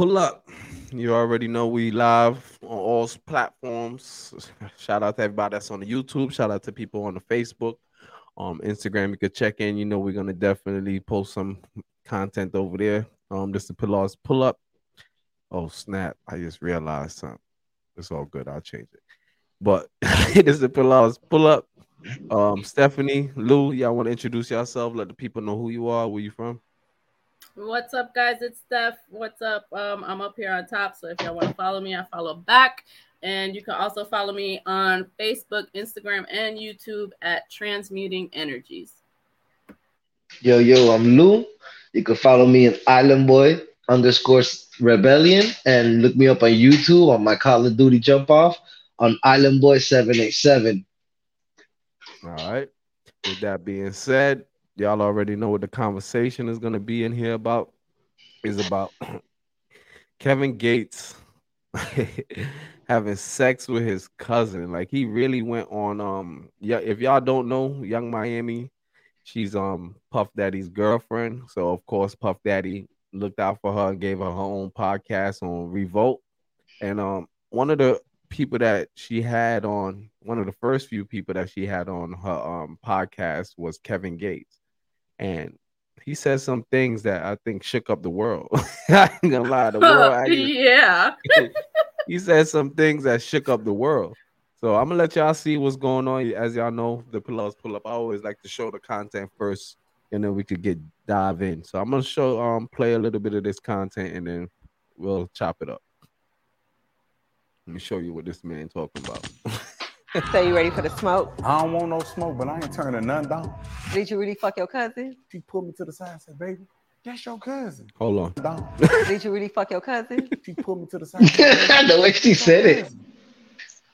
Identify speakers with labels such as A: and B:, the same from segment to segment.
A: pull up. You already know we live on all platforms. Shout out to everybody that's on the YouTube. Shout out to people on the Facebook, um, Instagram. You could check in. You know we're gonna definitely post some content over there. Um, this is Pillars pull up. Oh snap! I just realized something. It's all good. I'll change it. But this is Pillars pull up. Um, Stephanie, Lou, y'all want to introduce yourself? Let the people know who you are, where you from.
B: What's up, guys? It's Steph. What's up? Um, I'm up here on top. So if y'all want to follow me, I follow back. And you can also follow me on Facebook, Instagram, and YouTube at Transmuting Energies.
C: Yo, yo, I'm Lou. You can follow me at Island Boy underscore Rebellion and look me up on YouTube on my Call of Duty jump off on Island Boy 787.
A: All right. With that being said, y'all already know what the conversation is going to be in here about. Is about Kevin Gates having sex with his cousin. Like he really went on. Um, yeah. If y'all don't know, Yung Miami, she's um Puff Daddy's girlfriend. So of course, Puff Daddy looked out for her and gave her her own podcast on Revolt. And um, one of the people that she had on one of the first few people that she had on her um podcast was Kevin Gates, and he said some things that I think shook up the world. I ain't gonna lie, the world.
B: Actually, yeah,
A: he said some things that shook up the world. So I'm gonna let y'all see what's going on. As y'all know, the Pillars pull up. I always like to show the content first, and then we could get dive in. So I'm gonna show um play a little bit of this content, and then we'll chop it up. Let me show you what this man talking about.
D: so you ready for the smoke?
E: I don't want no smoke, but I ain't turning none down.
D: Did you really fuck your cousin?
E: She pulled me to the side and said, baby, that's your cousin.
A: Hold on.
E: Down.
D: Did you really fuck your cousin?
E: She pulled me to the side. and said,
C: the way she said it.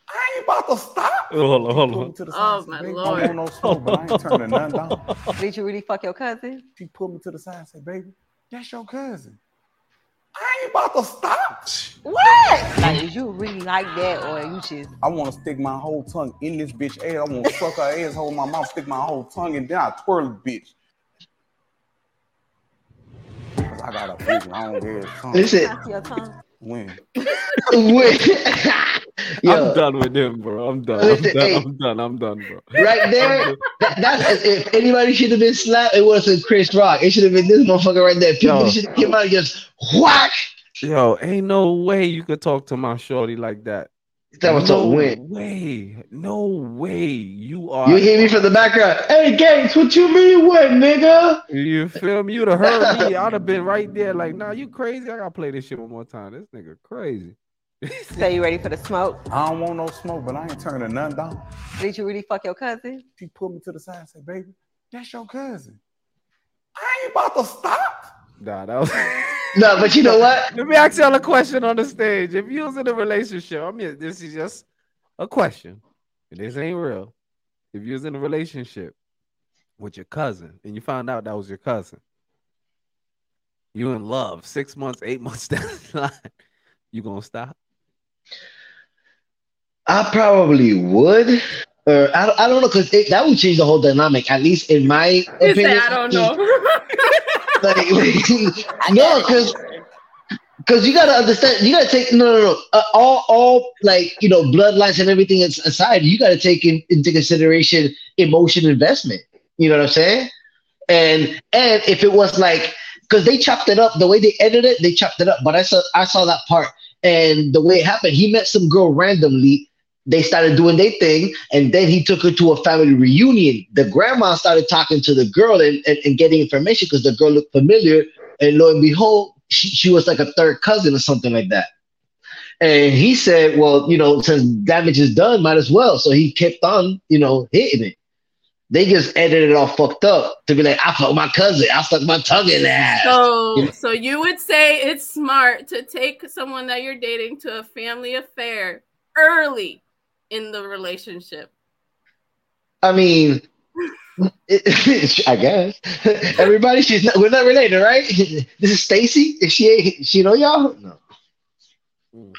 E: I ain't about to stop.
A: Hold on, hold
E: Pulled me
A: on.
E: to the oh, side
B: Oh,
E: said,
B: my
E: "Baby,
B: Lord.
E: I don't want no smoke, but I ain't turning none down.
D: Did you really fuck your cousin?
E: She pulled me to the side and said, baby, that's your cousin. I ain't about to stop.
D: What? Like, is you really like that, or you just?
E: I want to stick my whole tongue in this bitch ass. I want to suck her ass, hold my mouth, stick my whole tongue, and then I twirl the bitch. 'Cause I got a big long ass tongue.
C: Listen,
D: Tap your tongue.
E: When?
C: Yo,
A: I'm done with him, bro. I'm done. I'm done.
C: hey.
A: I'm done. I'm done, bro.
C: right there, that, that's if anybody should have been slapped, it wasn't Chris Rock. It should have been this motherfucker right there. People
A: Yo.
C: should have came out and just whack.
A: Yo, ain't no way you could talk to my shorty like that.
C: That was
A: no
C: so win.
A: way. No way. You are.
C: You hear me from the background. Hey, Gates, what you mean what, nigga?
A: You feel me? You'd have heard me. I'd have been right there, like, nah, you crazy. I gotta play this shit one more time. This nigga crazy.
D: So you ready for the smoke?
E: I don't want no smoke, but I ain't turning none down.
D: Did you really fuck your cousin?
E: She pulled me to the side and said, baby, that's your cousin. I ain't about to stop.
A: Nah, that was.
C: No, but you know what?
A: Let me ask y'all a question on the stage. If you was in a relationship, I mean, this is just a question. And this ain't real. If you was in a relationship with your cousin and you found out that was your cousin, you in love six months, eight months down the line, you gonna stop?
C: I probably would. Or I, I don't know, because that would change the whole dynamic, at least in my
B: You
C: opinion.
B: say I don't know.
C: Like, like, no, because because you gotta understand, you gotta take no, no, no. Uh, all, all like you know, bloodlines and everything aside, you gotta take in, into consideration emotion investment. You know what I'm saying? And and if it was like, because they chopped it up, the way they edited it, they chopped it up. But I saw I saw that part, and the way it happened, he met some girl randomly. They started doing their thing, and then he took her to a family reunion. The grandma started talking to the girl and, and, and getting information because the girl looked familiar. And lo and behold, she, she was like a third cousin or something like that. And he said, Well, you know, since damage is done, might as well. So he kept on, you know, hitting it. They just edited it all fucked up to be like, I fucked my cousin. I stuck my tongue in that.
B: So, so you would say it's smart to take someone that you're dating to a family affair early in the relationship.
C: I mean, I guess everybody. She's not, we're not related, right? This is Stacy. If she ain't, she know y'all. No. Hmm.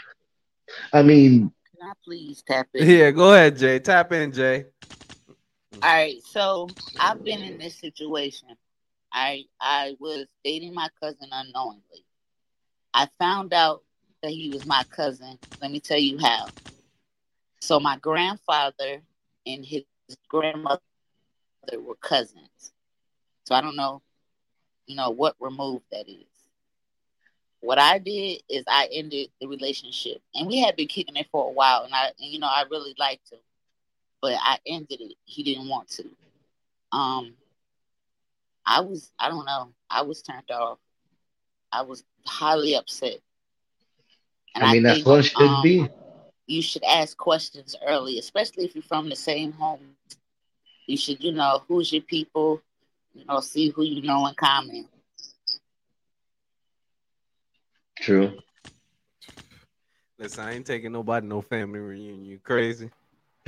C: I mean,
F: Can I please tap in?
A: Yeah, go ahead, Jay. Tap in, Jay.
F: All right, so I've been in this situation. I I was dating my cousin unknowingly, I found out that he was my cousin. Let me tell you how. So my grandfather and his grandmother were cousins. So I don't know, you know, what remove that is. What I did is I ended the relationship, and we had been kicking it for a while, and I, and, you know, I really liked him, but I ended it. He didn't want to. Um, I was, I don't know, I was turned off. I was highly upset. And
C: I mean, that's what it should
F: um,
C: be.
F: You should ask questions early, especially if you're from the same home. You should, you know, who's your people, you know, see who you know in common.
C: True.
A: Listen, I ain't taking nobody no family reunion. You crazy?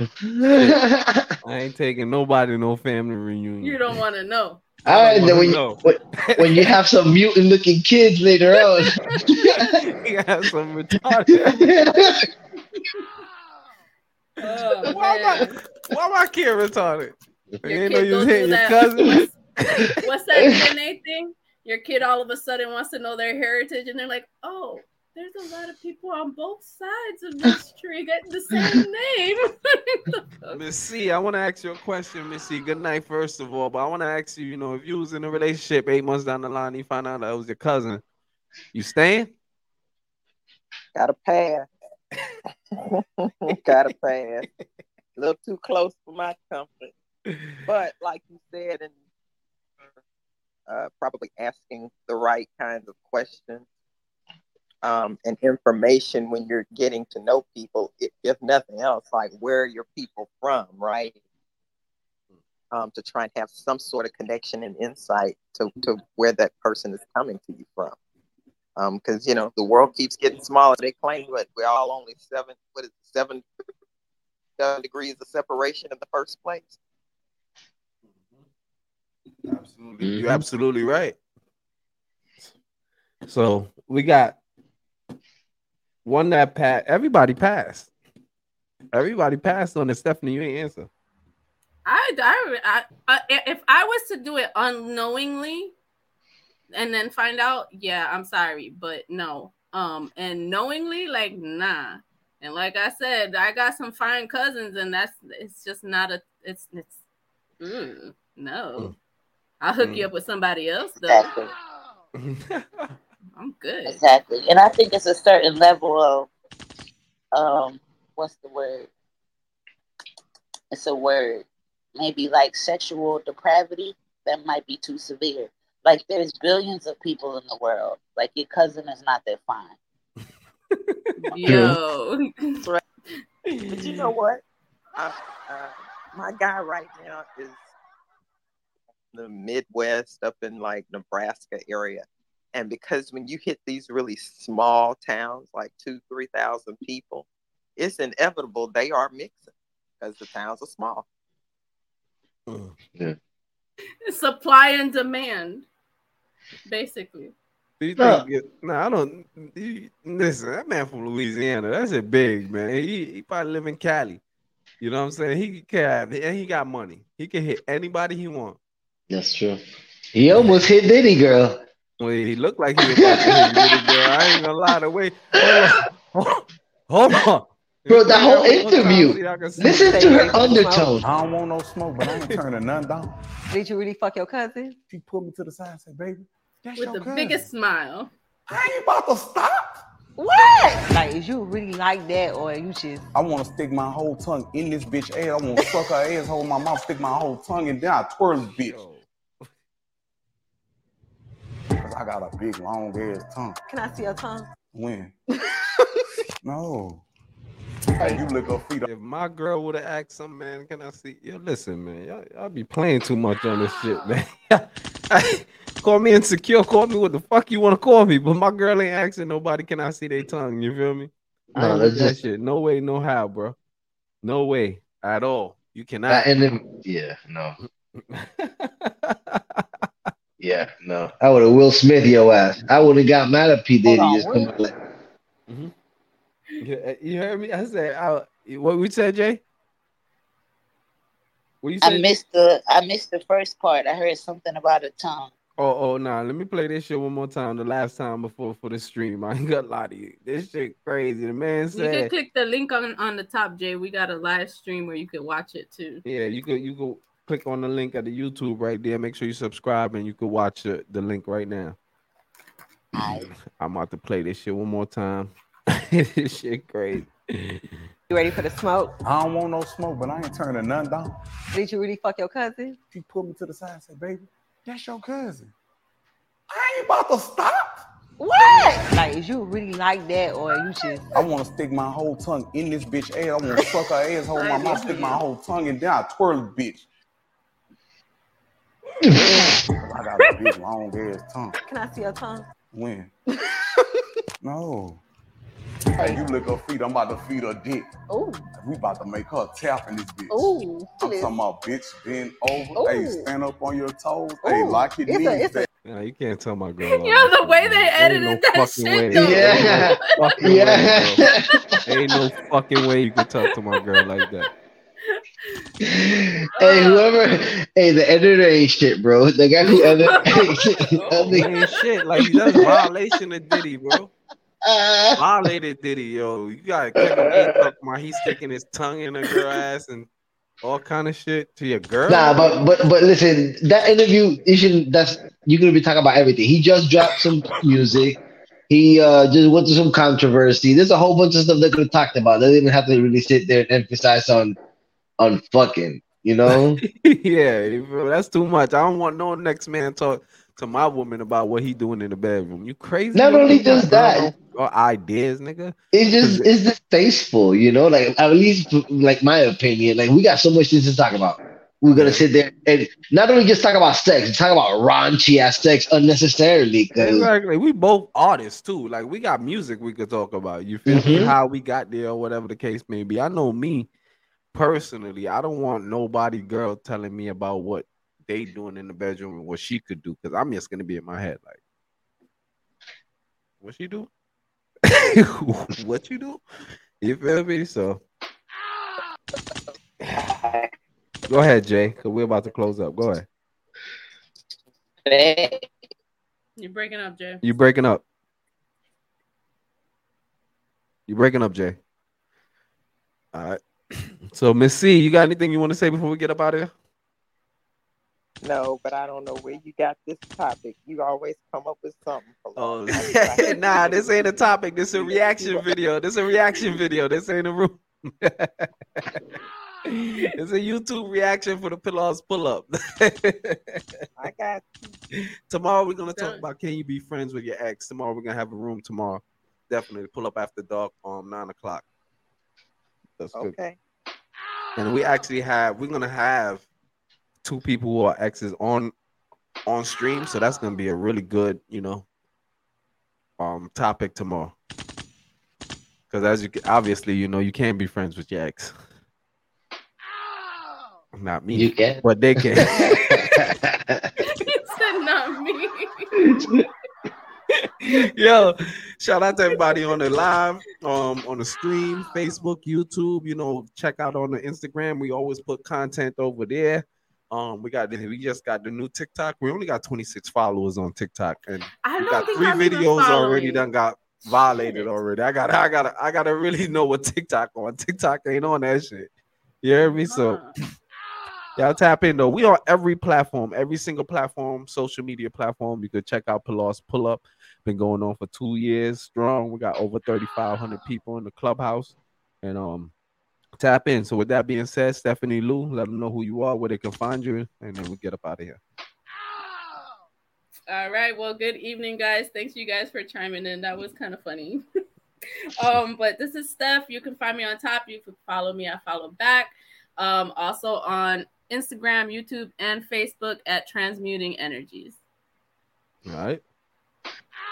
A: I ain't taking nobody no family reunion.
B: You don't want to know.
C: All right, then when you,
A: No.
C: when, when you have some mutant looking kids later on.
A: you got some retarded.
B: Oh,
A: why, am I, why am I kid retarded?
B: Your
A: You ain't know you
B: go
A: was
B: through
A: hitting your
B: that-
A: cousin.
B: What's, what's that DNA thing? Your kid all of a sudden wants to know their heritage, and they're like, "Oh, there's a lot of people on both sides of this tree getting the same name."
A: Miss C, I want to ask you a question, Miss C. Good night, first of all. But I want to ask you, you know, if you was in a relationship eight months down the line, you find out that it was your cousin, you staying?
G: Gotta pass. Gotta pass. A little too close for my comfort. But like you said, and uh, probably asking the right kinds of questions um, and information when you're getting to know people, if, if nothing else, like where are your people from, right? Um, to try and have some sort of connection and insight to, to where that person is coming to you from. Because you know the world keeps getting smaller. They claim what we're all only seven, what is it, seven, seven degrees of separation in the first place.
A: Absolutely. You're absolutely right. So we got one that passed. Everybody passed. Everybody passed on it. Stephanie, you ain't answer.
B: I, I, I, I, if I was to do it unknowingly and then find out, yeah, I'm sorry, but no. Um, and knowingly, like, nah. And like I said, I got some fine cousins, and that's it's just not a it's it's mm, no. I'll hook you up with somebody else though.
F: Exactly.
B: I'm good.
F: Exactly. And I think it's a certain level of um what's the word? It's a word. Maybe like sexual depravity that might be too severe. Like there's billions of people in the world. Like your cousin is not that fine.
B: Yo.
G: But you know what? Uh, uh, my guy right now is the Midwest, up in like Nebraska area, and because when you hit these really small towns, like two, three thousand people, it's inevitable they are mixing because the towns are small. Mm. Yeah.
B: Supply and demand, basically.
A: Do you
C: No.
A: think it- no, I don't. You, listen, that man from Louisiana, that's a big man. He, he probably live in Cali. You know what I'm saying? He can and he got money. He can hit anybody he want.
C: That's true. He almost hit Diddy, girl.
A: Well, he looked like he was about to hit Diddy, girl. I ain't gonna lie. The way, hold on, hold on.
C: Bro, the whole
A: One
C: interview.
A: see, I
C: Listen to her undertone.
E: I don't want no smoke, but I ain't turning none down.
D: Did you really fuck your cousin?
E: She pulled me to the side and said, baby, that's
B: With
E: your
B: the
E: cousin.
B: biggest smile.
E: I ain't about to stop.
D: What? Like, is you really like that, or you just
E: I want to stick my whole tongue in this bitch ass. I want to suck her ass, hold my mouth, stick my whole tongue in then I twirl this bitch.
A: Yo,
E: 'Cause I got a big, long ass tongue.
D: can I see your tongue?
E: When? no. Hey, you lick her feet up.
A: If my girl would have asked some man, can I see? Yo, listen, man, y'all, y'all be playing too much on this shit, man. call me insecure, call me what the fuck you want to call me, but my girl ain't asking nobody, can I see their tongue? You feel me? I
C: No,
A: ain't with
C: that's
A: that
C: just
A: shit. No way, no how, bro. No way at all. You cannot.
C: that and then yeah, no. Yeah, no. I would have Will Smith your ass. I would have got mad at P. Diddy
F: Hold on,
C: just come
F: what? Mm-hmm.
C: like,
A: You you heard me? I said, I, what we said, Jay? What you said?
F: I missed the I missed the first part. I heard something about a tongue.
A: Oh, oh, nah. Let me play this shit one more time. The last time before for the stream. I ain't gonna lie to you. This shit crazy. The man said.
B: You can click the link on, on the top, Jay. We got a live stream where you can watch it too.
A: "Yeah, you could you could click on the link at the YouTube right there. Make sure you subscribe and you can watch the, the link right now." I'm about to play this shit one more time. this shit crazy.
H: You ready for the smoke?
E: I don't want no smoke, but I ain't turning nothing down.
H: Did you really fuck your cousin?
E: She pulled me to the side and said, baby, that's your cousin. I ain't about to stop.
H: What? Like, is you really like that, or you just?
E: I want to stick my whole tongue in this bitch ass. I want to suck her ass, hold my mouth, stick my whole tongue and then I twirl the bitch. I got a big long ass tongue.
H: Can I see your tongue?
E: When? no. Hey, you lick her feet, I'm about to feed her dick.
H: Ooh,
E: We about to make her tap in this bitch.
H: ooh.
E: I'm talking about bitch, bend over.
H: Ooh.
E: Hey, stand up on your toes. Hey,
H: Ooh.
E: lock your
H: It's a-
E: knees
H: it's a-
E: back.
A: Yeah, you can't tell my girl. all
B: Yo,
A: that
B: the way they edited
A: no
B: that shit,
A: way.
B: though.
C: Yeah.
A: Fucking way,
C: Yeah.
A: bro. Ain't no fucking way you can talk to my girl like that.
C: Hey, whoever, hey, the editor ain't shit, bro. The guy who edited,
B: Oh,
A: He ain't shit. Like that's violation of Diddy, bro.
C: uh,
A: Violated Diddy, yo. You got Kevin Gates talking about he's sticking his tongue in a girl ass and all kind of shit to your girl.
C: Nah, but but but listen, that interview, you should that's you're gonna be talking about everything. He just dropped some music. He uh just went through some controversy. There's a whole bunch of stuff they could have talked about. They didn't even have to really sit there and emphasize on on fucking, you know?
A: yeah, you feel me? that's too much. I don't want no next man talk to my woman about what he doing in the bedroom. You crazy?
C: Not only
A: got
C: just that.
A: Or ideas, nigga.
C: It's just it's distasteful, you know. Like at least like my opinion. Like we got so much things to talk about. We're gonna sit there and not only just talk about sex, talk about raunchy ass sex unnecessarily. Cause
A: Exactly. We both artists too. Like we got music we could talk about. You feel me?
C: Mhm.
A: How we got there, or whatever the case may be. I know me personally. I don't want nobody girl telling me about what they doing in the bedroom and what she could do because I'm just gonna be in my head like, what she do? what you do? You feel me? So go ahead, Jay, because we're about to close up. Go ahead.
B: You're breaking up, Jay.
A: You breaking up. You breaking up, Jay. All right. So Miss C, you got anything you want to say before we get up out of here?
G: No, but I don't know where you got this topic. You always come up with something.
A: Oh, nah, this ain't a topic. This is a reaction video. This is a reaction video. This ain't a room. it's a YouTube reaction for the Pillars pull up.
G: I got
A: tomorrow we're gonna talk about can you be friends with your ex. Tomorrow we're gonna have a room tomorrow. Definitely pull up after dark um nine o'clock. That's good.
G: Okay.
A: And we actually have we're gonna have two people who are exes on on stream, so that's gonna be a really good, you know, um topic tomorrow. Because as you obviously you know you can't be friends with your ex. Not me,
C: you can.
A: but they can.
B: he said not me.
A: Yo, shout out to everybody on the live, um, on the stream, Facebook, YouTube. You know, check out on the Instagram. We always put content over there. Um, we got we just got the new TikTok. We only got 26 followers on TikTok, and
B: I
A: we got three
B: I'm
A: videos already done got violated already. I got I gotta I gotta really know what TikTok on. TikTok ain't on that shit. You hear me? So. Y'all tap in though. We on every platform, every single platform, social media platform. You could check out Pillars Pull Up. Been going on for two years strong. We got over 3,500 people in the clubhouse. And um tap in. So with that being said, Stephanie Lou, let them know who you are, where they can find you, and then we get up out of here.
B: All right. Well, good evening, guys. Thanks you guys for chiming in. That was kind of funny. um, but this is Steph. You can find me on top. You can follow me. I follow back. Um, also on Instagram, YouTube, and Facebook at Transmuting Energies.
A: All right.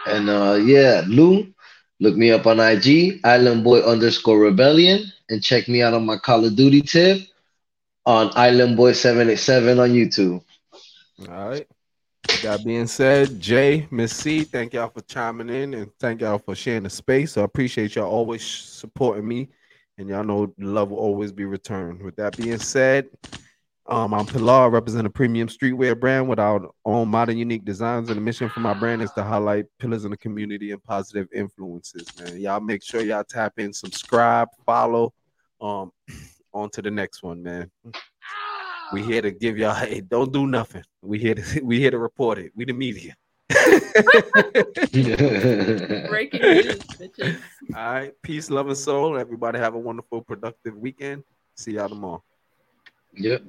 C: And uh yeah, Lou, look me up on IG, Island Boy underscore rebellion, and check me out on my Call of Duty tip on Island Boy 787 on YouTube.
A: All right. That being said, Jay, Miss C, thank y'all for chiming in and thank y'all for sharing the space. I appreciate y'all always supporting me, and y'all know love will always be returned. With that being said, Um, I'm Pilar, represent a premium streetwear brand with our own modern, unique designs. And the mission for my brand is to highlight pillars in the community and positive influences. Man, y'all make sure y'all tap in, subscribe, follow. Um, on to the next one, man. We here to give y'all. Hey, don't do nothing. We here to we here to report it. We the media.
B: Breaking news, bitches.
A: All right, peace, love, and soul. Everybody have a wonderful, productive weekend. See y'all tomorrow.
C: Yep.